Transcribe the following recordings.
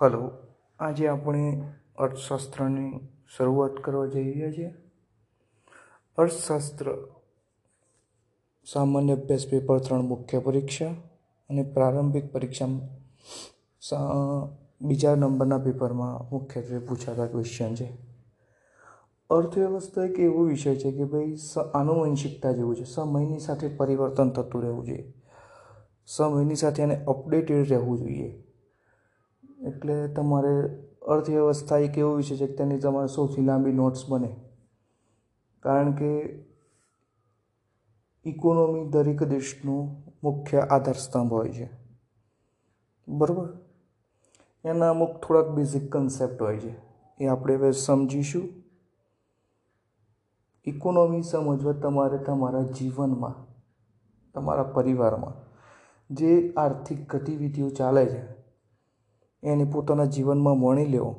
Hello, આજે આપણે અર્થશાસ્ત્રની શરૂઆત કરવા જઈ રહ્યા છીએ. અર્થશાસ્ત્ર સામાન્ય અભ્યાસ પેપર ત્રણ મુખ્ય પરીક્ષા અને પ્રારંભિક પરીક્ષા બીજા નંબરના પેપરમાં મુખ્યત્વે પૂછાતા ક્વેશ્ચન છે. અર્થવ્યવસ્થા એક એવો વિષય છે કે ભાઈ આનુવંશિકતા જેવું છે. સમયની સાથે પરિવર્તન થતું રહેવું જોઈએ. સમયની સાથે એને અપડેટેડ રહેવું જોઈએ. એટલે તમારે અર્થવ્યવસ્થા એક એવો વિષય છે કે તેની તમારે સૌથી લાંબી નોટ્સ બને. કારણ કે ઇકોનોમી દરેક દેશનું મુખ્ય આધાર સ્તંભ હોય છે. બરાબર? એના અમુક થોડાક બેઝિક કન્સેપ્ટ હોય છે. એ આપણે હવે સમજીશું. ઇકોનોમી સમજવા તમારે તમારા જીવનમાં, તમારા પરિવારમાં જે આર્થિક ગતિવિધિઓ ચાલે છે એને પોતાના જીવનમાં વણી લેવો.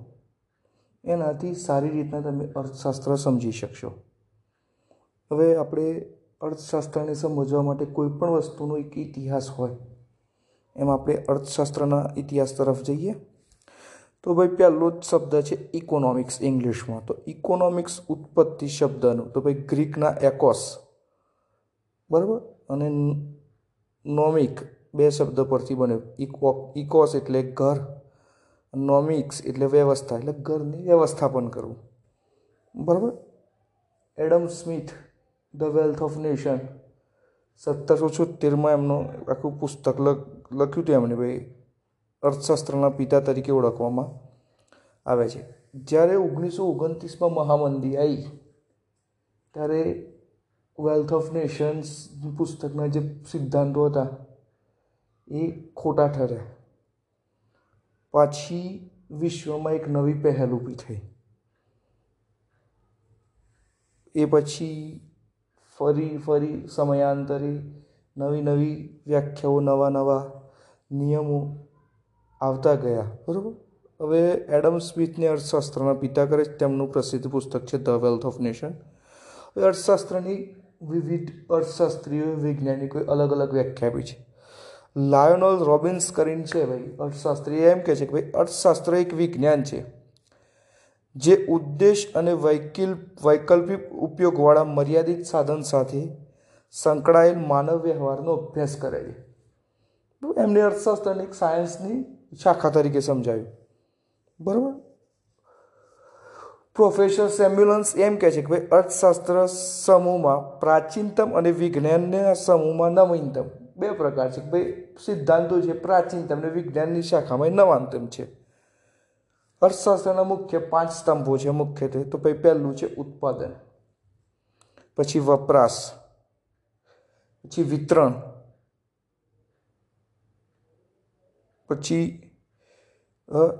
એનાથી સારી રીતના તમે અર્થશાસ્ત્ર સમજી શકશો. હવે આપણે અર્થશાસ્ત્રને સમજવા માટે કોઈ પણ વસ્તુનો એક ઇતિહાસ હોય, એમ આપણે અર્થશાસ્ત્રના ઇતિહાસ તરફ જઈએ. તો ભાઈ, પહેલો જ શબ્દ છે ઇકોનોમિક્સ ઇંગ્લિશમાં તો ઇકોનોમિક્સ ઉત્પત્તિ શબ્દનું. તો ભાઈ, ગ્રીકના એકોસ બરાબર? અને નોમિક બે શબ્દ પરથી બન્યો. ઇકો ઇકોસ એટલે ઘર. નોમિક્સ એટલે વ્યવસ્થા, એટલે ઘરની વ્યવસ્થાપન કરવું. બરાબર? Adam Smith, the wealth of nation. સત્તરસો છોતેરમાં એમનું આખું પુસ્તક લખ્યું હતું એમણે ભાઈ, અર્થશાસ્ત્રના પિતા તરીકે ઓળખવામાં આવે છે. જ્યારે ઓગણીસો ઓગણત્રીસમાં મહામંદી આવી ત્યારે વેલ્થ ઓફ નેશન્સ પુસ્તકના જે સિદ્ધાંતો હતા, એ ખોટા ઠર્યા પાછી વિશ્વમાં એક નવી પહેલ ઊભી થઈ. એ પછી ફરી ફરી સમયાંતરે નવી નવી વ્યાખ્યાઓ, નવા નવા નિયમો આવતા ગયા. બરાબર? હવે એડમ સ્મિથને અર્થશાસ્ત્રના પિતા કરે તેમનું પ્રસિદ્ધ પુસ્તક છે ધ વેલ્થ ઓફ નેશન. હવે અર્થશાસ્ત્રની વિવિધ અર્થશાસ્ત્રીઓ વૈજ્ઞાનિકોએ અલગ અલગ વ્યાખ્યા આપી છે. લાયોનલ રોબિન્સ કરીને છે ભાઈ અર્થશાસ્ત્રી એમ કહે છે કે ભાઈ, અર્થશાસ્ત્ર એક વિજ્ઞાન છે, જે ઉદ્દેશ અને વૈકિલ, વૈકલ્પિક ઉપયોગવાળા મર્યાદિત સાધન સાથે સંકળાયેલ માનવ વ્યવહારનો અભ્યાસ કરે છે. એમને અર્થશાસ્ત્રને એક સાયન્સની શાખા તરીકે સમજાવ્યું બરાબર? પ્રોફેસર સેમ્યુલન્સ એમ કહે છે કે ભાઈ, અર્થશાસ્ત્ર સમૂહમાં પ્રાચીનતમ અને વિજ્ઞાનના સમૂહમાં નવીનતમ. બે પ્રકાર છે ભાઈ સિદ્ધાંતો છે પ્રાચીનતમ અને વિજ્ઞાનની શાખામાં નવાંતમ છે. અર્થશાસ્ત્રના મુખ્ય પાંચ સ્તંભો છે મુખ્યત્વે. તો ભાઈ પહેલું છે ઉત્પાદન, પછી વપરાશ, પછી વિતરણ, પછી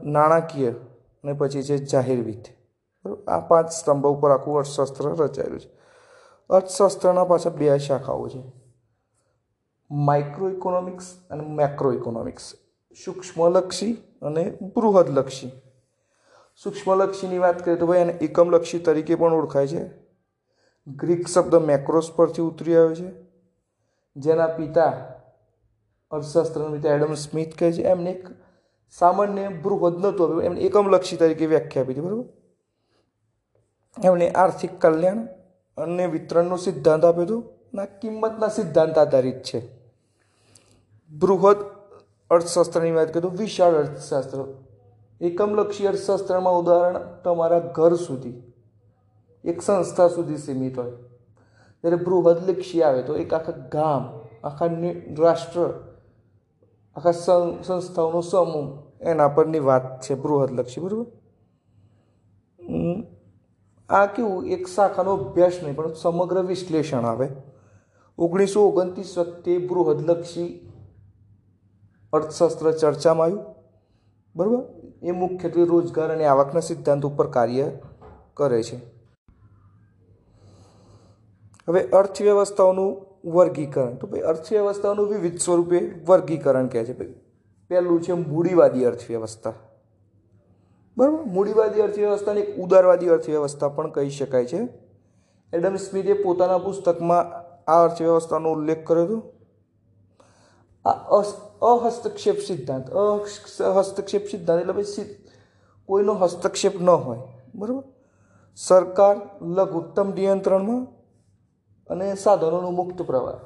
નાણાકીય અને પછી છે જાહેર વિત્ત આ પાંચ સ્તંભો ઉપર આખું અર્થશાસ્ત્ર રચાયેલું છે. અર્થશાસ્ત્રના પાછળ બે શાખાઓ છે. માઇક્રો ઇકોનોમિક્સ અને મેક્રો ઇકોનોમિક્સ સૂક્ષ્મલક્ષી અને બૃહદલક્ષી. સૂક્ષ્મલક્ષીની વાત કરીએ તો ભાઈ એને એકમલક્ષી તરીકે પણ ઓળખાય છે. ગ્રીક શબ્દ મેક્રોસ પરથી ઉતરી આવ્યો છે. જેના પિતા અર્થશાસ્ત્રના પિતા એડમ સ્મિથ કહે છે. એમને એક સામાન્ય બૃહદ નહોતું આપ્યું. એમને એકમલક્ષી તરીકે વ્યાખ્યા આપી હતી, બરાબર? એમણે આર્થિક કલ્યાણ અને વિતરણનો સિદ્ધાંત આપ્યો હતો. ના કિંમતના સિદ્ધાંત આધારિત છે. બૃહદ અર્થશાસ્ત્રની વાત કરીએ તો વિશાળ અર્થશાસ્ત્ર. એકમલક્ષી અર્થશાસ્ત્રમાં ઉદાહરણ તમારા ઘર સુધી. એક સંસ્થા સુધી સીમિત હોય. જ્યારે બૃહદલક્ષી આવે તો એક આખા ગામ, આખા રાષ્ટ્ર, આખા સંસ્થાઓનો સમૂહ એના પરની વાત છે બૃહદલક્ષી બરાબર? આ કેવું? એક શાખાનો અભ્યાસ નહીં, પણ સમગ્ર વિશ્લેષણ આવે. ઓગણીસો ઓગણત્રીસ વખતે બૃહદલક્ષી અર્થશાસ્ત્ર ચર્ચામાં આવ્યું. બરાબર? એ મુખ્યત્વે રોજગાર અને આવકના સિદ્ધાંત ઉપર કાર્ય કરે છે. હવે અર્થવ્યવસ્થાઓનું વર્ગીકરણ. તો ભાઈ અર્થવ્યવસ્થાઓનું વિવિધ સ્વરૂપે વર્ગીકરણ કહે છે. ભાઈ પહેલું છે મૂડીવાદી અર્થવ્યવસ્થા. બરાબર? મૂડીવાદી અર્થવ્યવસ્થાને એક ઉદારવાદી અર્થવ્યવસ્થા પણ કહી શકાય છે. એડમ સ્મિથે પોતાના પુસ્તકમાં આ અર્થવ્યવસ્થાનો ઉલ્લેખ કર્યો હતો. આ અહસ્તક્ષેપ સિદ્ધાંત હસ્તક્ષેપ સિદ્ધાંત એટલે ભાઈ કોઈનો હસ્તક્ષેપ ન હોય બરાબર સરકાર લઘુત્તમ નિયંત્રણમાં અને સાધનોનું મુક્ત પ્રવાહ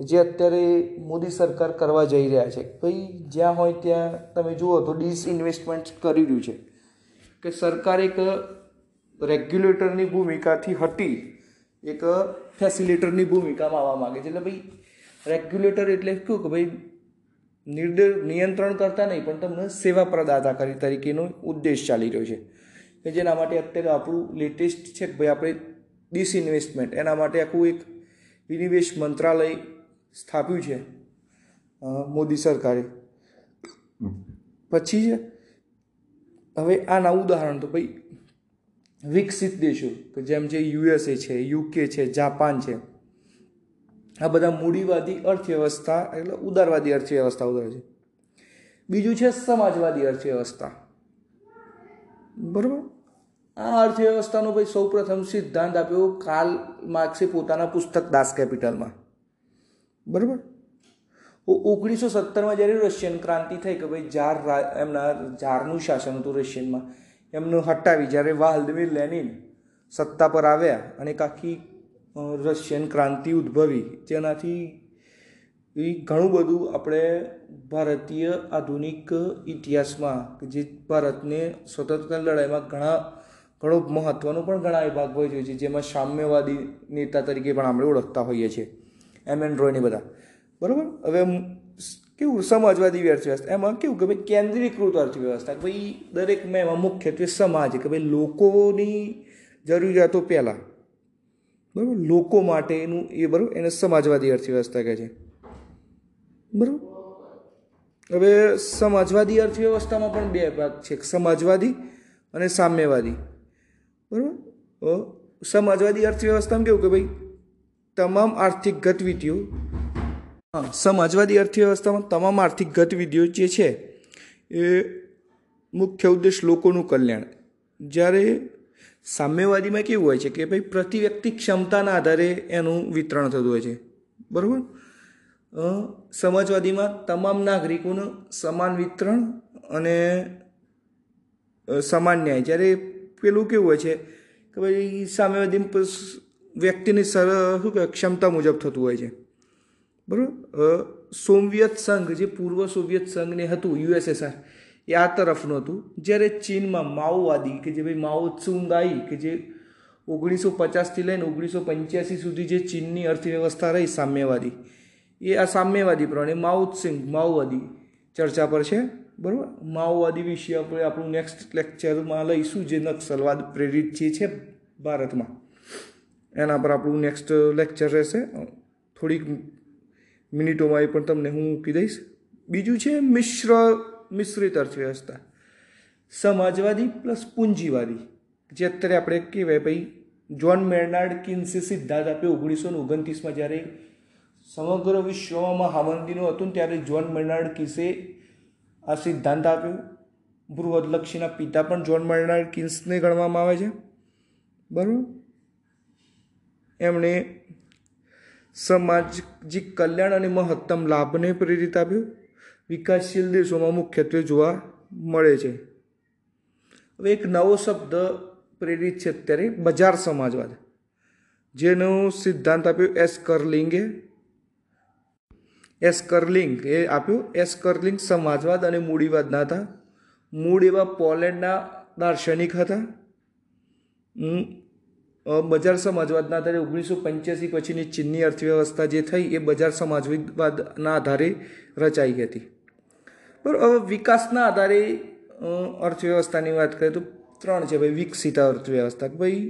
જે અત્યારે મોદી સરકાર કરવા જઈ રહ્યા છે ભાઈ જ્યાં હોય ત્યાં તમે જુઓ તો ડિસઇન્વેસ્ટમેન્ટ કરી રહ્યું છે કે સરકાર એક રેગ્યુલેટરની ભૂમિકાથી હટી એક ફેસિલિટરની ભૂમિકામાં આવવા માગે છે એટલે ભાઈ રેગ્યુલેટર એટલે શું કે ભાઈ નિર્દે, નિયંત્રણ કરતા નહીં, પણ તમને સેવા પ્રદાતા કરી, તરીકેનો ઉદ્દેશ ચાલી રહ્યો છે. કે જેના માટે અત્યારે આપણું લેટેસ્ટ છે કે ભાઈ આપણે ડિસઇન્વેસ્ટમેન્ટ એના માટે આખું એક વિનિવેશ મંત્રાલય સ્થાપ્યું છે મોદી સરકારે. પછી છે, હવે આના ઉદાહરણ તો ભાઈ વિકસિત દેશો, કે જેમ જે યુએસએ છે યુકે છે, જાપાન છે આ બધા મૂડીવાદી અર્થવ્યવસ્થા એટલે ઉદારવાદી અર્થવ્યવસ્થા ઉદાર છે. બીજું છે સમાજવાદી અર્થવ્યવસ્થા. બરાબર? આ અર્થવ્યવસ્થાનો ભાઈ સૌ પ્રથમ સિદ્ધાંત આપ્યો કાલ માર્ક્સે પોતાના પુસ્તક દાસ કેપિટલમાં. બરાબર? ઓગણીસો સત્તરમાં જ્યારે રશિયન ક્રાંતિ થઈ કે ભાઈ જાર એમના જારનું શાસન હતું રશિયનમાં, એમનું હટાવી જ્યારે વાલ્દમીર લેનિન સત્તા પર આવ્યા અને એક રશિયન ક્રાંતિ ઉદ્ભવી. જેનાથી એ ઘણું બધું આપણે ભારતીય આધુનિક ઇતિહાસમાં જે ભારતને સ્વતંત્રતા લડાઈમાં ઘણા, ઘણો મહત્ત્વનો પણ ઘણા એ ભાગ હોય છે. જેમાં સામ્યવાદી નેતા તરીકે પણ આપણે ઓળખતા હોઈએ છીએ. એમ એન રોયને બધા. બરાબર? હવે કેવું સમાજવાદી અર્થવ્યવસ્થા? એમાં કેવું કે ભાઈ કેન્દ્રીકૃત અર્થવ્યવસ્થા ભાઈ દરેક, મેં એમાં મુખ્યત્વે સમાજ કે ભાઈ લોકોની જરૂરિયાતો પહેલાં. બરાબર? લોકો માટે એનું એ બરાબર? એને સમાજવાદી અર્થવ્યવસ્થા કહે છે. બરાબર? હવે સમાજવાદી અર્થવ્યવસ્થામાં પણ બે ભાગ છે. સમાજવાદી અને સામ્યવાદી. બરાબર? સમાજવાદી અર્થવ્યવસ્થામાં કેવું કે ભાઈ, તમામ આર્થિક ગતિવિધિઓ, હા, સમાજવાદી અર્થવ્યવસ્થામાં તમામ આર્થિક ગતિવિધિઓ જે છે, એ મુખ્ય ઉદ્દેશ લોકોનું કલ્યાણ. જ્યારે સામ્યવાદીમાં કેવું હોય છે કે ભાઈ પ્રતિ વ્યક્તિ ક્ષમતાના આધારે એનું વિતરણ થતું હોય છે. બરાબર? સમાજવાદીમાં તમામ નાગરિકોનું સમાન વિતરણ અને સમાન ન્યાય. જ્યારે પેલું કેવું હોય છે કે ભાઈ સામ્યવાદી વ્યક્તિની સર, શું કહેવાય, ક્ષમતા મુજબ થતું હોય છે. બરાબર? સોવિયત સંઘ, જે પૂર્વ સોવિયત સંઘને હતું યુએસએસઆર એ આ તરફનું હતું જ્યારે ચીનમાં માઓવાદી કે જે ભાઈ માઓ ચુંગાઈ, કે જે ઓગણીસો પચાસથી લઈને ઓગણીસો પંચ્યાસી સુધી જે ચીનની અર્થવ્યવસ્થા રહી સામ્યવાદી. એ આ સામ્યવાદી પ્રમાણે માઓ સિંહ માઓવાદી ચર્ચા પર છે. બરાબર? માઓવાદી વિશે આપણે આપણું નેક્સ્ટ લેક્ચરમાં લઈશું, જે નક્સલવાદ પ્રેરિત જે છે ભારતમાં. એના પર આપણું નેક્સ્ટ લેક્ચર રહેશે. થોડીક મિનિટોમાં એ પણ તમને હું મૂકી દઈશ. બીજું છે મિશ્ર મિશ્રિત અર્થવ્યવસ્થા. સમાજવાદી પ્લસ પૂંજીવાદી, જે અત્યારે આપણે કહેવાય ભાઈ જોન મેર્નાર્ડ કિન્સે સિદ્ધાંત આપ્યો ઓગણીસો ને ઓગણત્રીસમાં જ્યારે સમગ્ર વિશ્વમાં મહામંદીનું હતું ત્યારે જોન મેર્નાર્ડ કિન્સે આ સિદ્ધાંત આપ્યો. બૃહદલક્ષીના પિતા પણ જોન મેર્નાર્ડ કિન્સને ગણવામાં આવે છે. બરાબર? એમણે સામાજિક કલ્યાણ અને મહત્તમ લાભને પ્રેરિત આપ્યું. વિકાસશીલ દેશોમાં મુખ્યત્વે જોવા મળે છે. હવે એક નવો શબ્દ પ્રેરિત છે અત્યારે બજાર સમાજવાદ. જેનો સિદ્ધાંત આપ્યો એસ કરલિંગે. એસ કરલિંગ એ આપ્યો, એસ કરલિંગ સમાજવાદ અને મૂડીવાદના હતા. મૂળ એવા પોલેન્ડના દાર્શનિક હતા. બજાર સમાજવાદના આધારે ઓગણીસો પંચ્યાસી પછીની ચીનની અર્થવ્યવસ્થા જે થઈ એ બજાર સમાજવાદના આધારે રચાઈ હતી. બરાબર, હવે વિકાસના આધારે અર્થવ્યવસ્થાની વાત કરીએ તો ત્રણ છે ભાઈ, વિકસિત અર્થવ્યવસ્થા. ભાઈ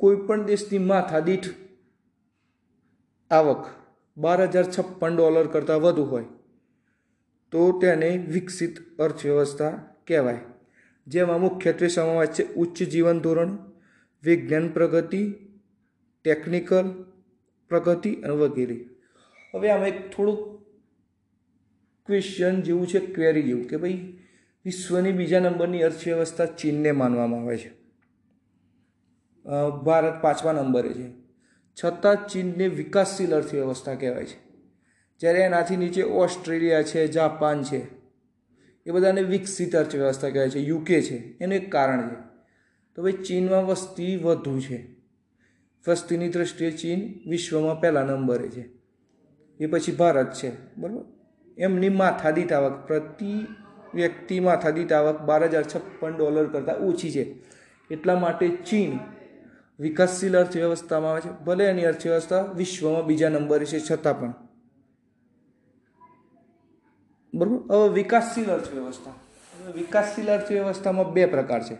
કોઈ પણ દેશની માથાદીઠ આવક બાર હજાર છપ્પન ડોલર કરતાં વધુ હોય, તો તેને વિકસિત અર્થવ્યવસ્થા કહેવાય. જેમાં મુખ્યત્વે સમાવેશ છે ઉચ્ચ જીવન ધોરણ, વિજ્ઞાન પ્રગતિ, ટેકનિકલ પ્રગતિ અને વગેરે. હવે આમાં એક થોડુંક ક્વેશ્ચન જેવું છે ક્વેરી જેવું કે ભાઈ, વિશ્વની બીજા નંબરની અર્થવ્યવસ્થા ચીનને માનવામાં આવે છે. ભારત પાંચમા નંબરે છે. છતાં ચીનને વિકાસશીલ અર્થવ્યવસ્થા કહેવાય છે. જ્યારે એનાથી નીચે ઓસ્ટ્રેલિયા છે, જાપાન છે, એ બધાને વિકસિત અર્થવ્યવસ્થા કહેવાય છે. યુકે છે, એનું એક કારણ છે. તો ભાઈ, ચીનમાં વસ્તી વધુ છે. વસ્તીની દ્રષ્ટિએ ચીન વિશ્વમાં પહેલા નંબરે છે. એ પછી ભારત છે, બરાબર? એમની માથાદીઠ આવક, પ્રતિ વ્યક્તિ માથાદીઠ આવક બાર હજાર છપ્પન ડોલર કરતાં ઓછી છે. એટલા માટે ચીન વિકાસશીલ અર્થવ્યવસ્થામાં આવે છે. ભલે એની અર્થવ્યવસ્થા વિશ્વમાં બીજા નંબરે છે, છતાં પણ. બરાબર? હવે વિકાસશીલ અર્થવ્યવસ્થા. વિકાસશીલ અર્થવ્યવસ્થામાં બે પ્રકાર છે.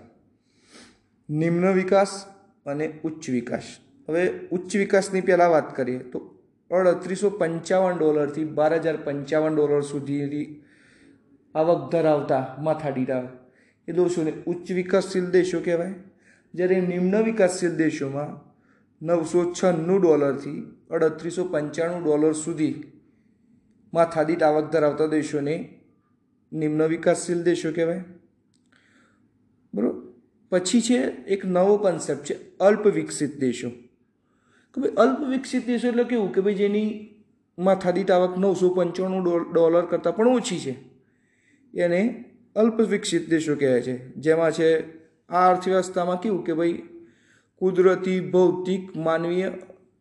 નિમ્ન વિકાસ અને ઉચ્ચ વિકાસ. હવે ઉચ્ચ વિકાસની પહેલાં વાત કરીએ તો અડત્રીસો પંચાવન ડોલરથી બાર હજાર પંચાવન ડોલર સુધીની આવક ધરાવતા આવે. એ દેશોને ઉચ્ચ વિકાસશીલ દેશો કહેવાય. જ્યારે નિમ્ન વિકાસશીલ દેશોમાં નવસો છન્નું ડોલરથી અડત્રીસો પંચાણું ડોલર સુધી માથાદીઠ આવક ધરાવતા દેશોને નિમ્ન વિકાસશીલ દેશો કહેવાય. બરાબર? પછી છે એક નવો કન્સેપ્ટ છે અલ્પ વિકસિત દેશો. કે ભાઈ અલ્પ વિકસિત દેશો એટલે કેવું કે ભાઈ જેની માથાદીઠ આવક નવસો પંચાણું ડોલર કરતાં પણ ઓછી છે. એને અલ્પ વિકસિત દેશો કહેવાય છે. જેમાં છે આ અર્થવ્યવસ્થામાં કેવું કે ભાઈ કુદરતી, ભૌતિક, માનવીય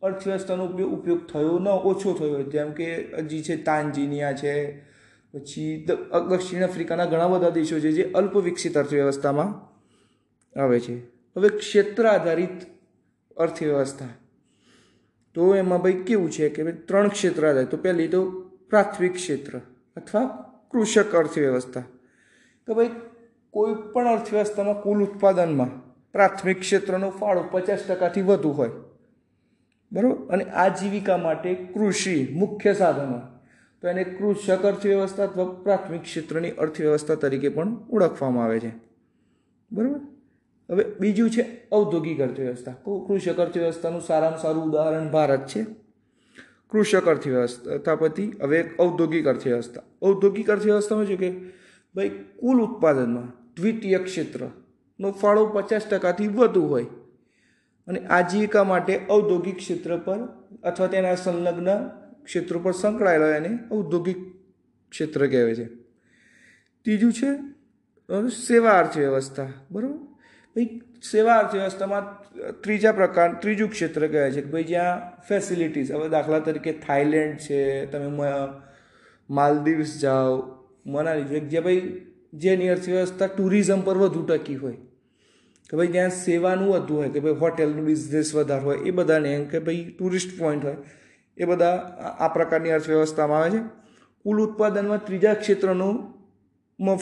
અર્થવ્યવસ્થાનો ઉપયોગ થયો ન, ઓછો થયો જેમ કે હજી છે તાંજીનિયા છે, પછી દક્ષિણ આફ્રિકાના ઘણા બધા દેશો છે જે અલ્પ વિકસિત અર્થવ્યવસ્થામાં આવે છે. હવે ક્ષેત્ર આધારિત અર્થવ્યવસ્થા. તો એમાં ભાઈ કેવું છે કે ભાઈ ત્રણ ક્ષેત્ર આધારિત તો પહેલી તો પ્રાથમિક ક્ષેત્ર અથવા કૃષક અર્થવ્યવસ્થા. કે ભાઈ કોઈ પણ અર્થવ્યવસ્થામાં કુલ ઉત્પાદનમાં પ્રાથમિક ક્ષેત્રનો ફાળો પચાસ ટકાથી વધુ હોય. બરાબર? અને આજીવિકા માટે કૃષિ મુખ્ય સાધનો. તો એને કૃષક અર્થવ્યવસ્થા અથવા પ્રાથમિક ક્ષેત્રની અર્થવ્યવસ્થા તરીકે પણ ઓળખવામાં આવે છે. બરાબર? હવે બીજું છે ઔદ્યોગિક અર્થવ્યવસ્થા. કૃષક અર્થવ્યવસ્થાનું સારામાં સારું ઉદાહરણ ભારત છે. કૃષક અર્થવ્યવસ્થા પછી હવે ઔદ્યોગિક અર્થવ્યવસ્થા. ઔદ્યોગિક અર્થવ્યવસ્થામાં છે કે? ભાઈ, કુલ ઉત્પાદનમાં દ્વિતીય ક્ષેત્રનો ફાળો પચાસ ટકાથી વધુ હોય. અને આજીવિકા માટે ઔદ્યોગિક ક્ષેત્ર પર અથવા તેના સંલગ્ન ક્ષેત્રો પર સંકળાયેલા એને ઔદ્યોગિક ક્ષેત્ર કહેવાય છે. ત્રીજું છે સેવા અર્થવ્યવસ્થા. બરાબર? ભાઈ, સેવા અર્થવ્યવસ્થામાં ત્રીજા પ્રકાર, ત્રીજું ક્ષેત્ર કહેવાય છે કે ભાઈ, જ્યાં ફેસિલિટીઝ હવે દાખલા તરીકે થાઈલેન્ડ છે, તમે માલદીવ્સ જાઓ, મનાલી જ્યાં ભાઈ જેની અર્થવ્યવસ્થા ટુરિઝમ પર વધુ ટકી હોય. કે ભાઈ ત્યાં સેવાનું વધુ હોય, કે ભાઈ, હોટેલનું બિઝનેસ વધારે હોય, એ બધાને એમ કે ભાઈ ટુરિસ્ટ પોઈન્ટ હોય, એ બધા આ પ્રકારની અર્થવ્યવસ્થામાં આવે છે. કુલ ઉત્પાદનમાં ત્રીજા ક્ષેત્રનો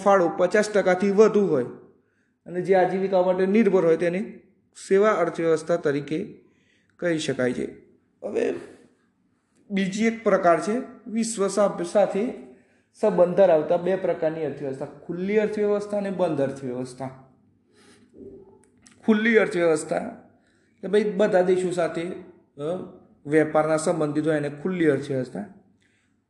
ફાળો પચાસ ટકાથી વધુ હોય. અને જે આજીવિકા માટે નિર્ભર હોય તેને સેવા અર્થવ્યવસ્થા તરીકે કહી શકાય છે. હવે બીજી એક પ્રકાર છે વિશ્વ સાથે સંબંધ ધરાવતા બે પ્રકારની અર્થવ્યવસ્થા, ખુલ્લી અર્થવ્યવસ્થા અને બંધ અર્થવ્યવસ્થા. ખુલ્લી અર્થવ્યવસ્થા કે ભાઈ બધા દેશો સાથે વેપારના સંબંધિત હોય એને ખુલ્લી અર્થવ્યવસ્થા.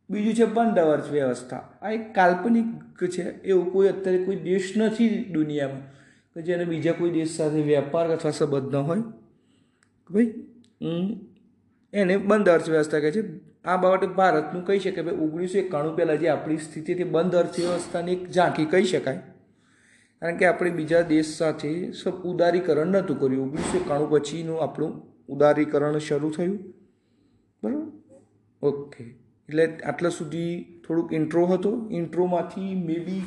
બીજું છે બંધ અર્થવ્યવસ્થા. આ એક કાલ્પનિક છે, એવું કોઈ અત્યારે કોઈ દેશ નથી દુનિયામાં. કે જેને બીજા કોઈ દેશ સાથે વેપાર અથવા સંબંધ ન હોય ભાઈ એને બંધ અર્થવ્યવસ્થા કહે છે. આ બાબતે ભારતનું કહી શકાય ભાઈ ઓગણીસો એકાણું પહેલાં જે આપણી સ્થિતિ હતી બંધ અર્થવ્યવસ્થાની એક ઝાંખી કહી શકાય. કારણ કે આપણે બીજા દેશ સાથે સબ ઉદારીકરણ નહોતું કર્યું. ઓગણીસો એકાણું પછીનું આપણું ઉદારીકરણ શરૂ થયું. બરાબર? ઓકે. એટલે આટલા સુધી થોડુંક ઇન્ટ્રો હતો. ઇન્ટ્રોમાંથી મે બી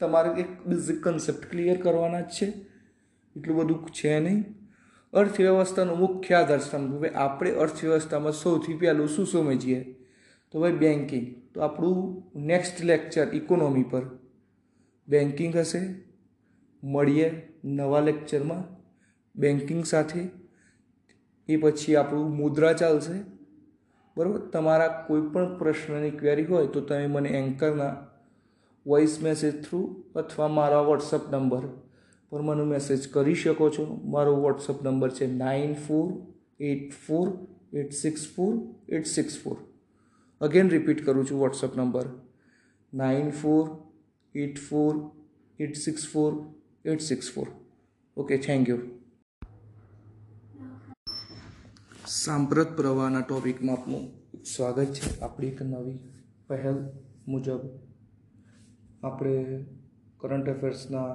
તમારે એક બેઝિક કન્સેપ્ટ ક્લિયર કરવાના જ છે. એટલું બધું છે નહીં. અર્થવ્યવસ્થાનો મુખ્ય આધારસ્તંભ. ભાઈ આપણે અર્થવ્યવસ્થામાં સૌથી પહેલું શું સમજીએ? તો ભાઈ બેન્કિંગ તો આપણું નેક્સ્ટ લેક્ચર ઇકોનોમી પર. બેન્કિંગ હશે. મળીએ નવા લેક્ચરમાં બેન્કિંગ સાથે. એ પછી આપણું મુદ્રા ચાલશે. બરાબર? તમારા કોઈ પણ પ્રશ્નની ક્વેરી હોય તો તમે મને એન્કરના વોઇસ મેસેજ થ્રુ અથવા મારા વોટ્સઅપ નંબર પર મને મેસેજ કરી શકો છો. મારો વોટ્સઅપ નંબર છે nine four eight four eight six four eight six four. Again repeat કરું છું WhatsApp number. Nine four eight four eight six four eight six four. Okay thank you સાંપ્રત પ્રવાહના ટોપિકમાં આપનું સ્વાગત છે. આપણી એક નવી પહેલ મુજબ આપણે કરંટ અફેર્સના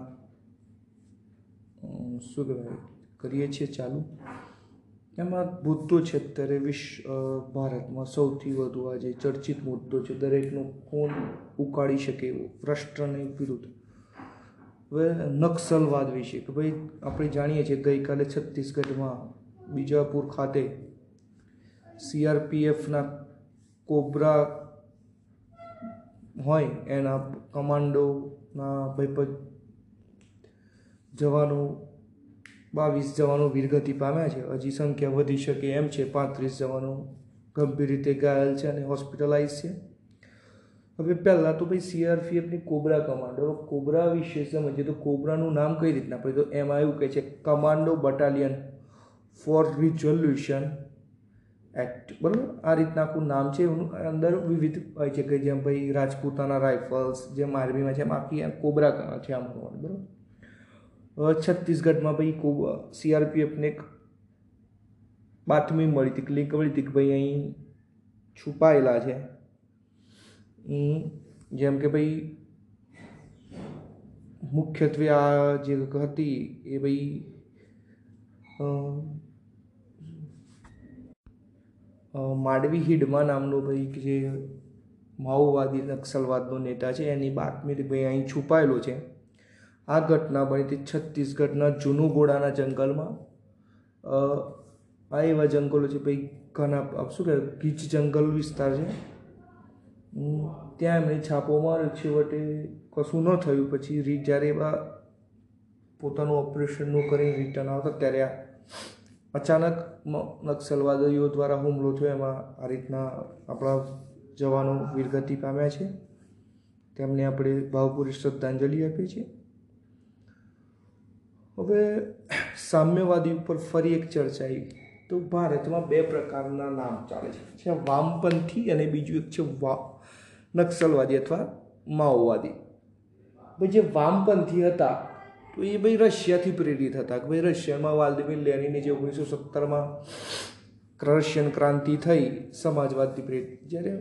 શું કહેવાય, કરીએ છીએ ચાલુ. એમાં મુદ્દો છે અત્યારે વિશ્વ ભારતમાં સૌથી વધુ આજે ચર્ચિત મુદ્દો છે દરેકનો કોણ ઉકાળી શકે એવો, રાષ્ટ્રની વિરુદ્ધ. હવે નક્સલવાદ વિશે કે ભાઈ આપણે જાણીએ છીએ ગઈકાલે છત્તીસગઢમાં બીજાપુર ખાતે સીઆરપીએફના કોબ્રા હોય એના કમાન્ડોના ભાઈ પ- જવાનો, બાવીસ જવાનો વીરગતિ પામ્યા છે. હજી સંખ્યા વધી શકે એમ છે. પાંત્રીસ જવાનો ગંભીર રીતે ઘાયલ છે અને હોસ્પિટલાઇઝ છે. હવે પહેલાં તો ભાઈ સીઆરપીએફની કોબરા કમાન્ડો. કોબરા વિશે સમજીએ તો કોબરાનું નામ કઈ રીતના? પડે તો એમાં એવું કહે છે, commando battalion for resolution act, બરાબર? આ રીતના આખું નામ છે, એનું અંદર વિવિધ હોય છે કે જેમ ભાઈ રાજપૂતાના રાઇફલ્સ, જેમ આર્મીમાં છે એમ આખી કોબરા છે આમ બરાબર? છત્તીસગઢમાં ભાઈ કોબ, સીઆરપીએફને એક બાતમી મળી હતી લિંક મળી હતી કે ભાઈ અહીં છુપાયેલા છે. જેમ કે ભાઈ મુખ્યત્વે આ જે હતી એ ભાઈ માડવી હિડમા નામનો ભાઈ જે માઓવાદી, નક્સલવાદનો નેતા છે, એની બાતમી ભાઈ અહીં છુપાયેલો છે. આ ઘટના બની હતી છત્તીસગઢના જૂનુગોડાના જંગલમાં. આ એવા જંગલો છે ભાઈ, ઘણા શું કહેવાય, ગીચ જંગલ વિસ્તાર છે. ત્યાં એમણે છાપો માર્યો, છેવટે કશું ન થયું. પછી રી, જ્યારે એવા પોતાનું ઓપરેશનનું કરીને રિટર્ન આવતા, ત્યારે આ અચાનક નક્સલવાદીઓ દ્વારા હુમલો થયો, એમાં આ રીતના આપણા જવાનો વીરગતિ પામ્યા છે. તેમને આપણે ભાવપૂરી શ્રદ્ધાંજલિ આપીએ છીએ. હવે સામ્યવાદી ઉપર ફરી એક ચર્ચા આવી. તો ભારતમાં બે પ્રકારના નામ ચાલે છે. છે વામપંથી અને બીજું એક છે વા, નક્સલવાદી અથવા માઓવાદી. જે વામપંથી હતા તો એ ભાઈ રશિયાથી પ્રેરિત હતા કે ભાઈ રશિયામાં વાલ્દિમીર લેનીને જે ઓગણીસો સત્તરમાં રશિયન ક્રાંતિ થઈ, સમાજવાદથી પ્રેરિત, જ્યારે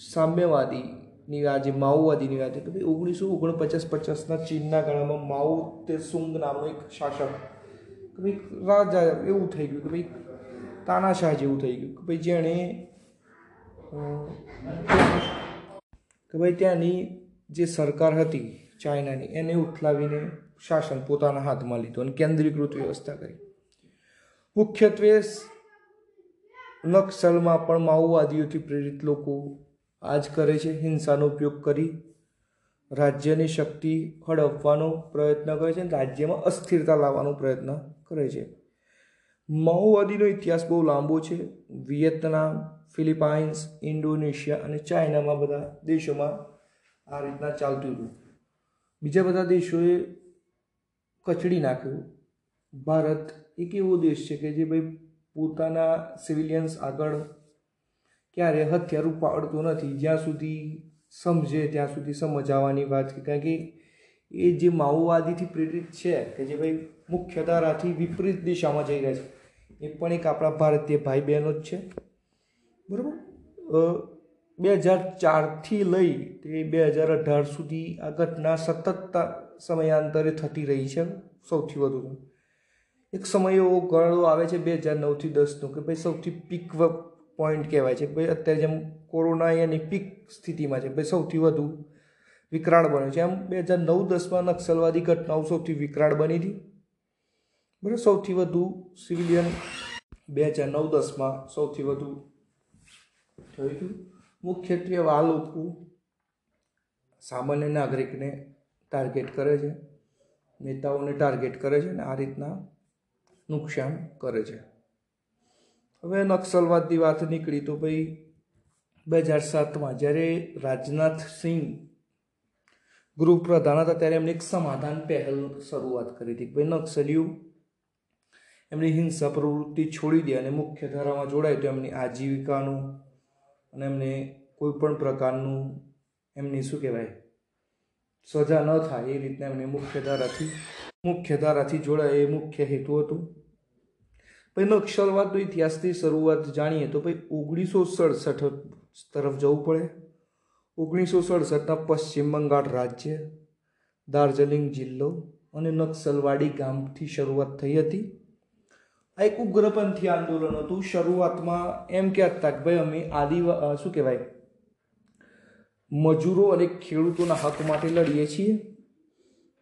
સામ્યવાદીની આ જે માઓવાદીની વાત કે ભાઈ ઓગણીસો ઓગણપચાસ પચાસના ચીનના ગાળામાં માઓ તે સુંગ નામનો એક શાસક, કે ભાઈ રાજા એવું થઈ ગયું કે ભાઈ તાનાશાહ જેવું થઈ ગયું કે ભાઈ જેણે કે ભાઈ ત્યાંની જે સરકાર હતી ચાઇનાની એને ઉથલાવીને શાસન પોતાના હાથમાં લીધું અને કેન્દ્રીકૃત વ્યવસ્થા કરી. મુખ્યત્વે નક્સલમાં પણ માઓવાદીઓથી પ્રેરિત લોકો આ જ કરે છે. હિંસાનો ઉપયોગ કરી રાજ્યની શક્તિ હડપવાનો પ્રયત્ન કરે છે અને રાજ્યમાં અસ્થિરતા લાવવાનો પ્રયત્ન કરે છે. માઓવાદીનો ઇતિહાસ બહુ લાંબો છે. વિયેતનામ, ફિલિપાઇન્સ, ઇન્ડોનેશિયા અને ચાઇનામાં બધા દેશોમાં આ રીતના ચાલતું હતું. બીજા બધા દેશોએ કચડી નાખ્યું. ભારત એક એવો દેશ છે કે જે ભાઈ પોતાના સિવિલિયન્સ આગળ ક્યારે હથિયાર ઉપાડતો નથી. જ્યાં સુધી સમજે, ત્યાં સુધી સમજાવવાની વાત છે. કારણ કે એ જે માઓવાદીથી પ્રેરિત છે, કે જે ભાઈ મુખ્ય ધારાથી વિપરીત દિશામાં જઈ રહ્યા છે, એ પણ એક આપણા ભારતીય ભાઈ બહેનો જ છે. બરાબર? બે હજાર ચારથી લઈ તે બે હજાર અઢાર સુધી આ ઘટના સતત સમયાંતરે થતી રહી છે. સૌથી વધુ એક સમય એવો ગણો આવે છે બે હજાર નવથી દસનો કે ભાઈ સૌથી પીક પોઈન્ટ કહેવાય છે. ભાઈ અત્યારે જેમ કોરોના એની પીક સ્થિતિમાં છે, ભાઈ સૌથી વધુ વિકરાળ બન્યો છે. એમ બે હજાર નવ, દસમાં નક્સલવાદી ઘટનાઓ સૌથી વિકરાળ બની હતી. બરાબર, સૌથી વધુ સિવિલિયન બે હજાર નવ, દસમાં સૌથી વધુ થયું હતું. મુખ્યત્વે આ લોકો સામાન્ય નાગરિકને ટાર્ગેટ કરે છે, નેતાઓને ટાર્ગેટ કરે છે અને આ રીતના નુકસાન કરે છે. હવે નક્સલવાદની વાત નીકળી તો ભાઈ બે હજાર સાતમાં જ્યારે રાજનાથ સિંહ ગૃહપ્રધાન હતા ત્યારે એમણે એક સમાધાન પહેલ શરૂઆત કરી હતી ભાઈ નક્સલીઓ એમની હિંસા પ્રવૃત્તિ છોડી દે અને મુખ્ય ધારામાં જોડાય તો એમની આજીવિકાનું અને એમને કોઈ પણ પ્રકારનું એમની શું કહેવાય, સજા ન થાય એ રીતના એમને મુખ્ય ધારાથી મુખ્ય ધારાથી જોડાય એ મુખ્ય હેતુ હતું. પછી નક્સલવાદનો ઇતિહાસની શરૂઆત જાણીએ તો ભાઈ ઓગણીસો સડસઠ તરફ જવું પડે. ઓગણીસો સડસઠના પશ્ચિમ બંગાળ રાજ્ય, દાર્જિલિંગ જિલ્લો અને નક્સલવાડી ગામથી શરૂઆત થઈ હતી. આ એક ઉગ્રપંથી આંદોલન હતું. શરૂઆતમાં એમ કહેતા કે, ભાઈ, અમે આદિવા શું કહેવાય? મજૂરો અને ખેડૂતોના હક માટે લડીએ છીએ.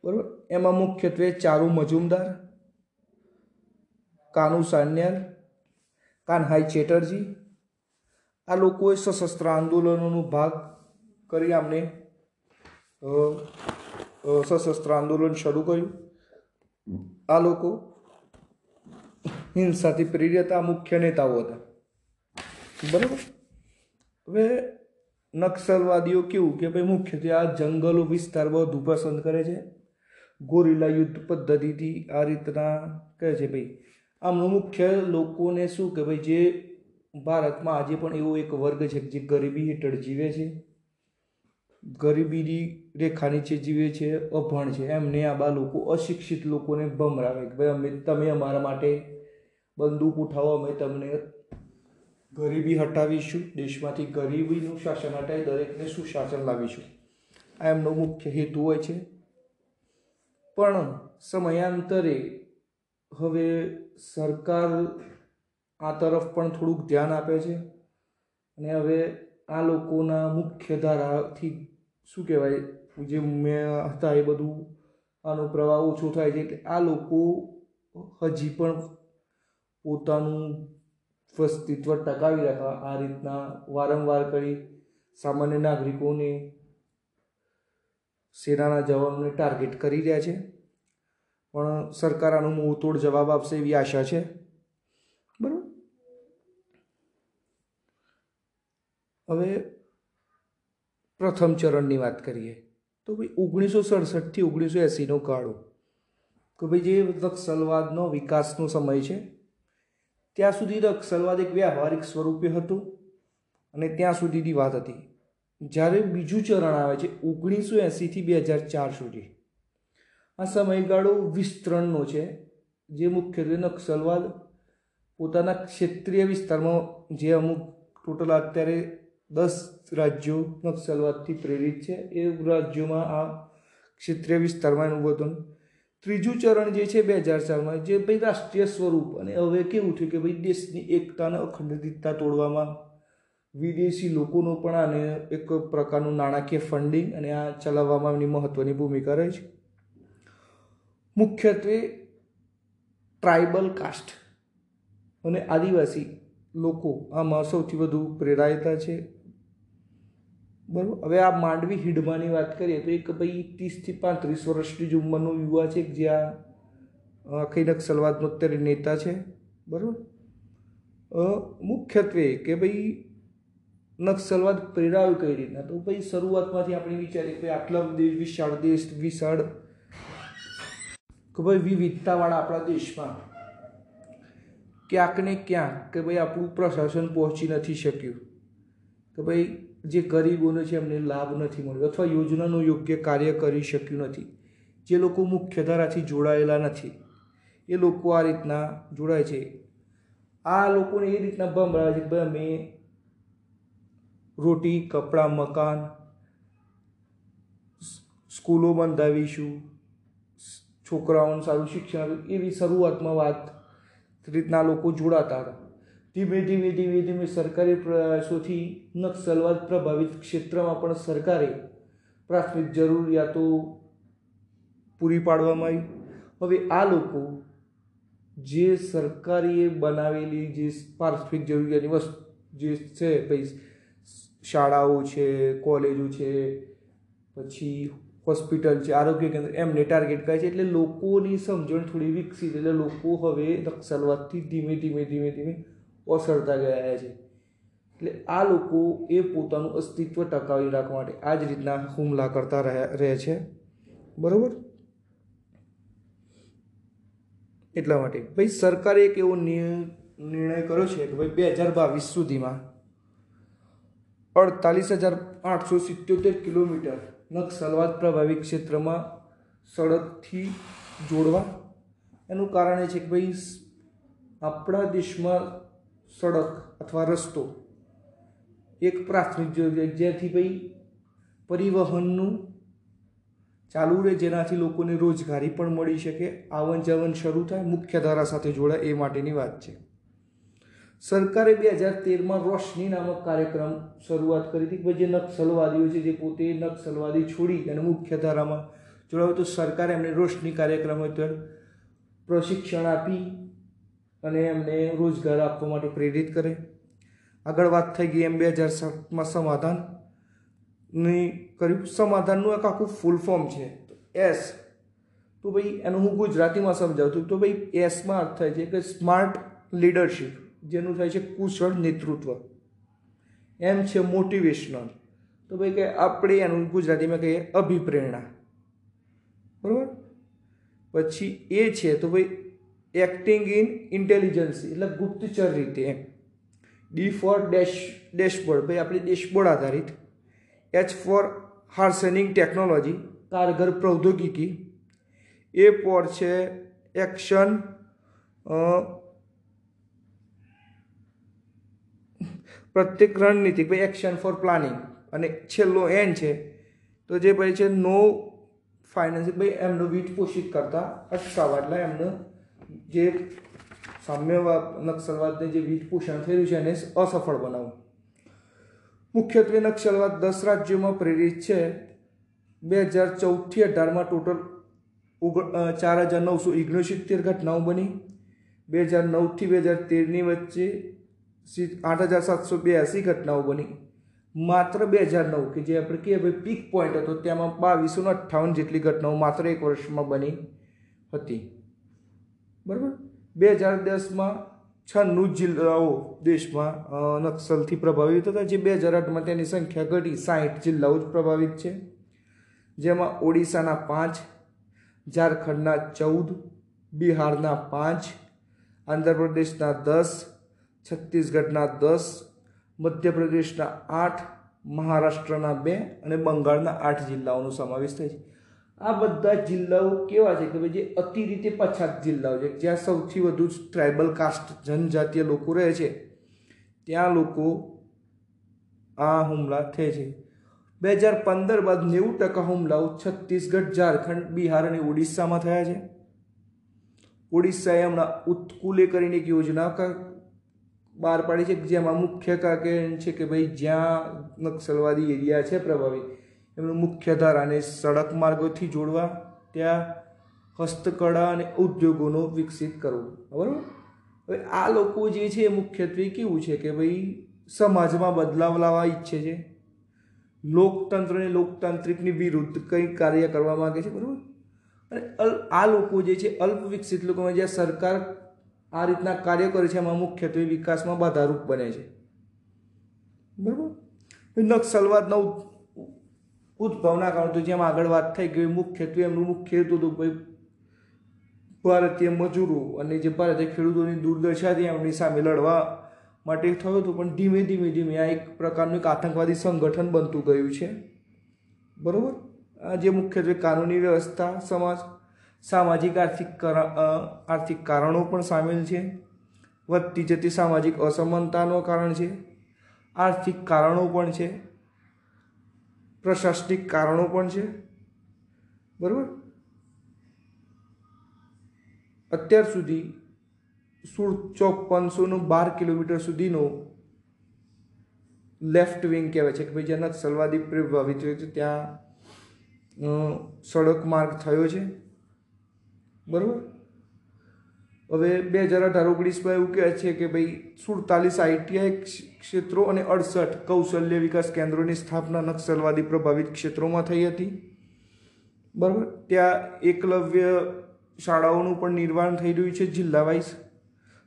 બરાબર? એમાં મુખ્યત્વે ચારુ મજુમદાર, કાનુ સાન્યાલ, કાનહાઈ ચેટર્જી. આ લોકોએ સશસ્ત્ર આંદોલનોનો ભાગ કરી આમને સશસ્ત્ર આંદોલન શરૂ કર્યું. આ લોકો હિંસાથી પ્રેરિત મુખ્ય નેતાઓ હતા. બરાબર? હવે નક્સલવાદીઓ કેવું કે ભાઈ મુખ્યત્વે આ જંગલો વિસ્તાર વધુ પસંદ કરે છે. ગોરીલા યુદ્ધ પદ્ધતિથી આ રીતના કહે છે ભાઈ. આમનું મુખ્ય લોકોને શું કે ભાઈ જે ભારતમાં આજે પણ એવો એક વર્ગ છે જે ગરીબી હેઠળ જીવે છે. ગરીબીની રેખા નીચે જીવે છે, અભણ છે. એમને આ બા લોકો અશિક્ષિત લોકોને ભમરાવે કે ભાઈ અમે, તમે અમારા માટે બંદૂક ઉઠાવો, અમે તમને ગરીબી હટાવીશું, દેશમાંથી ગરીબીનું શાસન હટાવી દરેકને સુશાસન લાવીશું. આ એમનો મુખ્ય હેતુ હોય છે. પણ સમયાંતરે હવે સરકાર આ તરફ પણ થોડુંક ધ્યાન આપે છે અને હવે આ લોકોના મુખ્ય ધારાથી શું કહેવાય, જે મેં હતા એ બધું, આનો પ્રવાહ ઓછો થાય છે એટલે આ લોકો હજી પણ પોતાનું અસ્તિત્વ ટકાવી રાખવા, આ રીતના વારંવાર કરી સામાન્ય નાગરિકોને સેનાના જવાનોને ટાર્ગેટ કરી રહ્યા છે. પણ સરકાર આનો મોતોડ જવાબ આપશે એવી આશા છે. બરાબર? હવે પ્રથમ ચરણની વાત કરીએ, તો ભાઈ ઓગણીસો સડસઠથી ઓગણીસો એંસીનો ગાળો કે ભાઈ જે નક્સલવાદનો વિકાસનો સમય છે ત્યાં સુધી નક્સલવાદ એક વ્યવહારિક સ્વરૂપે હતું અને ત્યાં સુધીની વાત હતી. જ્યારે બીજું ચરણ આવે છે ઓગણીસો એંસીથી બે હજાર ચાર સુધી. આ સમયગાળો વિસ્તરણનો છે, જે મુખ્યત્વે નક્સલવાદ પોતાના ક્ષેત્રીય વિસ્તારમાં જે અમુક ટોટલ અત્યારે દસ રાજ્યો નક્સલવાદથી પ્રેરિત છે, એ રાજ્યોમાં આ ક્ષેત્રીય વિસ્તારમાં એનું વધન ત્રીજું ચરણ જે છે બે હજાર ચારમાં, જે ભાઈ રાષ્ટ્રીય સ્વરૂપ. અને હવે કેવું થયું કે ભાઈ દેશની એકતા અને અખંડિતતા તોડવામાં વિદેશી લોકોનો પણ આને એક પ્રકારનું નાણાકીય ફંડિંગ અને આ ચલાવવામાં એમની મહત્ત્વની ભૂમિકા રહી છે. મુખ્યત્વે ટ્રાઇબલ કાસ્ટ અને આદિવાસી લોકો આમાં સૌથી વધુ પ્રેરાયતા છે. બરાબર? હવે આ માંડવી હિડમાની વાત કરીએ તો એક ભાઈ ત્રીસથી પાંત્રીસ વર્ષની જ ઉંમરનો યુવા છે જે આ આખી નક્સલવાદનો અત્યારે નેતા છે, બરાબર? મુખ્યત્વે કે ભાઈ નક્સલવાદ પ્રેરાયો કઈ રીતના? તો ભાઈ શરૂઆતમાંથી આપણે વિચારીએ કે આટલા દેશ, વિશાળ દેશ, વિશાળ કે ભાઈ વિવિધતાવાળા આપણા દેશમાં ક્યાંક ને ક્યાંક કે ભાઈ આપણું પ્રશાસન પહોંચી નથી શક્યું. કે ભાઈ જે ગરીબોને છે એમને લાભ નથી મળ્યો અથવા યોજનાનું યોગ્ય કાર્ય કરી શક્યું નથી. જે લોકો મુખ્યધારાથી જોડાયેલા નથી. એ લોકો આ રીતના જોડાય છે. આ લોકોને એ રીતના ભમરાવે છે કે અમે રોટી, કપડાં, મકાન સ્કૂલો બંધાવીશું, છોકરાઓને સારું શિક્ષણ એવી શરૂઆતમાં વાત રીતના લોકો જોડાતા હતા. ધીમે ધીમે ધીમે ધીમે સરકારી પ્રયાસોથી નક્સલવાદ પ્રભાવિત ક્ષેત્રમાં પણ સરકારે પ્રાથમિક જરૂરિયાતો પૂરી પાડવામાં આવી. હવે આ લોકો જે સરકારીએ બનાવેલી જે પ્રાથમિક જરૂરિયાતની વસ્તુ જે છે, ભાઈ, શાળાઓ છે, કોલેજો છે, પછી હોસ્પિટલ છે, આરોગ્ય કેન્દ્ર, એમને ટાર્ગેટ કરે છે, એટલે લોકોની સમજણ થોડી વિકસિત, એટલે લોકો હવે નક્સલવાદથી ધીમે ધીમે ધીમે ધીમે ઓસરતા ગયા છે. એટલે આ લોકો એ પોતાનું અસ્તિત્વ ટકાવી રાખવા માટે આ જ રીતના હુમલા કરતા રહ્યા રહે છે. બરાબર? એટલા માટે. ભાઈ, સરકારે એક એવો નિર્ણય કર્યો છે કે ભાઈ બે હજાર બાવીસ સુધીમાં અડતાલીસ હજાર આઠસો સિત્યોતેર કિલોમીટર નક્સલવાદ પ્રભાવિત ક્ષેત્રમાં સડકથી જોડવા. એનું કારણ એ છે કે ભાઈ, આપણા દેશમાં સડક અથવા રસ્તો. એક પ્રાથમિક જરૂરિયાત ભાઈ પરિવહનનું ચાલુ રહે, જેનાથી લોકોને રોજગારી પણ મળી શકે આવન જાવન શરૂ થાય, મુખ્ય ધારા સાથે જોડાય, એ માટેની વાત છે. સરકારે બે હજાર તેરમાં રોશની નામક કાર્યક્રમ શરૂઆત કરી હતી કે જે નક્સલવાદીઓ છે, જે પોતે નક્સલવાદી છોડી અને મુખ્ય ધારામાં જોડાવે તો સરકારે એમને રોશની કાર્યક્રમ હેઠળ પ્રશિક્ષણ આપી અને એમને રોજગાર આપવા માટે પ્રેરિત કરે. આગળ વાત થઈ ગઈ એમ બે હજાર સાતમાં સમાધાનની કર્યું. સમાધાનનું એક આખું ફૂલ ફોર્મ છે. એસ તો ભાઈ, એનું હું ગુજરાતીમાં સમજાવું છું. તો ભાઈ એસમાં અર્થ થાય છે કે સ્માર્ટ લીડરશિપ જેનું થાય છે કુશળ નેતૃત્વ. એમ છે મોટિવેશનલ તો ભાઈ, કે આપણે એનું ગુજરાતીમાં કહીએ અભિપ્રેરણા. બરાબર? પછી એ છે, તો ભાઈ એક્ટિંગ ઇન ઇન્ટેલિજન્સી એટલે ગુપ્તચર રીતે એમ. ડી ફોર ડેશ ડેશબોર્ડ ભાઈ આપણી ડેશબોર્ડ આધારિત. એચ ફોર હાર્સનિંગ ટેકનોલોજી કારગર પ્રૌદ્યોગિકી. એ ફોર છે એક્શન પ્રત્યેક રણનીતિ ભાઈ એક્શન ફોર પ્લાનિંગ અને છેલ્લો એન છે, તો જે ભાઈ છે નો ફાઇનાન્સ ભાઈ એમનું વીટ પોષિત કરતા અટકાવવા, એટલે એમનું જે સામ્યવાદ નક્સલવાદને જે વીજ પોષણ થયેલું છે એને અસફળ બનાવવું મુખ્યત્વે નક્સલવાદ દસ રાજ્યોમાં પ્રેરિત છે. બે હજાર ચૌદથી અઢારમાં ટોટલ ઓગણ ચાર હજાર નવસો ઓગણસિત્તેર ઘટનાઓ બની. બે હજાર નવથી બે હજાર તેરની વચ્ચે આઠ હજાર સાતસો બ્યાસી ઘટનાઓ બની. માત્ર બે હજાર નવ, કે જે આપણે કહીએ ભાઈ પીક પોઈન્ટ હતો, તેમાં બાવીસો અઠ્ઠાવન જેટલી ઘટનાઓ માત્ર એક વર્ષમાં બની હતી. બરાબર? બે હજાર દસમાં છન્નું જિલ્લાઓ દેશમાં નક્સલથી પ્રભાવિત હતા. જે બે હજાર આઠમાં તેની સંખ્યા ઘટી. સાહીઠ જિલ્લાઓ જ પ્રભાવિત છે. જેમાં ઓડિશાના પાંચ, ઝારખંડના ચૌદ, બિહારના પાંચ, આંધ્રપ્રદેશના દસ, છત્તીસગઢના દસ, મધ્યપ્રદેશના આઠ, મહારાષ્ટ્રના બે અને બંગાળના આઠ જિલ્લાઓનો સમાવેશ થાય છે. આ બધા જિલ્લાઓ કેવા છે? કે ભાઈ જે અતિ રીતે પછાત જિલ્લાઓ છે, જ્યાં સૌથી વધુ ટ્રાઇબલ કાસ્ટ જનજાતીય લોકો રહે છે, ત્યાં લોકો આ હુમલા થયા છે. બે હજાર પંદર બાદ નેવું ટકા હુમલાઓ છત્તીસગઢ, ઝારખંડ, બિહાર અને ઓડિશામાં થયા છે. ઓડિશાએ હમણાં ઉત્કુલે કરીને એક યોજના બહાર પાડી છે, જેમાં મુખ્ય કારણ છે કે ભાઈ જ્યાં નક્સલવાદી એરિયા છે પ્રભાવિત એમનું મુખ્ય ધારાને સડક માર્ગોથી જોડવા, ત્યાં હસ્તકળા અને ઉદ્યોગોનો વિકસિત કરવો. બરાબર? હવે આ લોકો જે છે એ મુખ્યત્વે કેવું છે કે ભાઈ સમાજમાં બદલાવ લાવવા ઈચ્છે છે. લોકતંત્રને લોકતાંત્રિકની વિરુદ્ધ કંઈ કાર્ય કરવા માગે છે, બરાબર? અને આ લોકો જે છે અલ્પ વિકસિત લોકોમાં જ્યાં સરકાર આ રીતના કાર્ય કરે છે, એમાં મુખ્યત્વે વિકાસમાં બાધારૂપ બને છે. બરાબર? નક્સલવાદના ઉદ્ભવના કારણે તો જેમ આગળ વાત થઈ ગઈ મુખ્યત્વે એમનું મુખ્ય હેતુ હતું ભાઈ ભારતીય મજૂરો અને જે ભારતીય ખેડૂતોની દુર્દશા હતી એમની સામે લડવા માટે થયું હતું. પણ ધીમે ધીમે ધીમે આ એક પ્રકારનું એક આતંકવાદી સંગઠન બનતું ગયું છે. બરાબર? આ જે મુખ્યત્વે કાનૂની વ્યવસ્થા, સમાજ, સામાજિક આર્થિક આર્થિક કારણો પણ સામેલ છે. વધતી જતી સામાજિક અસમાનતાનું કારણ છે. આર્થિક કારણો પણ છે. પ્રશાસનિક કારણો પણ છે. બરાબર? અત્યાર સુધી સુળ ચોપનસોનું બાર કિલોમીટર સુધીનો લેફ્ટ વિંગ કહેવાય છે, કે ભાઈ જ્યાં નક્સલવાદી પ્રભાવિત છે, ત્યાં સડક માર્ગ થયો છે. બરાબર? હવે બે હજાર અઢાર, ઓગણીસમાં એવું કહે છે કે ભાઈ સુડતાલીસ આઈટીઆઈ ક્ષેત્રો અને અડસઠ કૌશલ્ય વિકાસ કેન્દ્રોની સ્થાપના નક્સલવાદી પ્રભાવિત ક્ષેત્રોમાં થઈ હતી. બરાબર? ત્યાં એકલવ્ય શાળાઓનું પણ નિર્માણ થઈ રહ્યું છે જિલ્લા વાઇઝ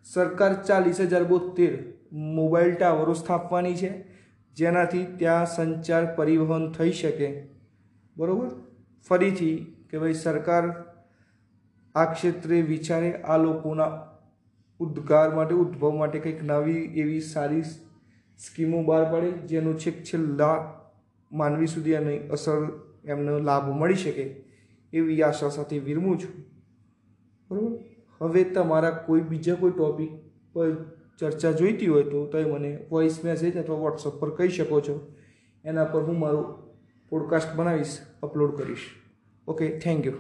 સરકાર ચાલીસ હજાર બોતેર મોબાઈલ ટાવરો સ્થાપવાની છે, જેનાથી ત્યાં સંચાર પરિવહન થઈ શકે. બરાબર? ફરીથી કે ભાઈ સરકાર આ ક્ષેત્રે વિચારે આ લોકોના ઉદ્ગાર માટે, ઉદ્ભવ માટે કંઈક નવી એવી સારી સ્કીમો બહાર પાડે, જેનું છેક છેલ્લા માનવી સુધી આની અસર, એમનો લાભ મળી શકે એવી આશા સાથે વિરમું છું. બરાબર? હવે તમારા કોઈ બીજા કોઈ ટૉપિક પર ચર્ચા જોઈતી હોય તો તમે મને વોઇસ મેસેજ અથવા વોટ્સઅપ પર કહી શકો છો. એના પર હું મારો પોડકાસ્ટ બનાવીશ અપલોડ કરીશ. Okay thank you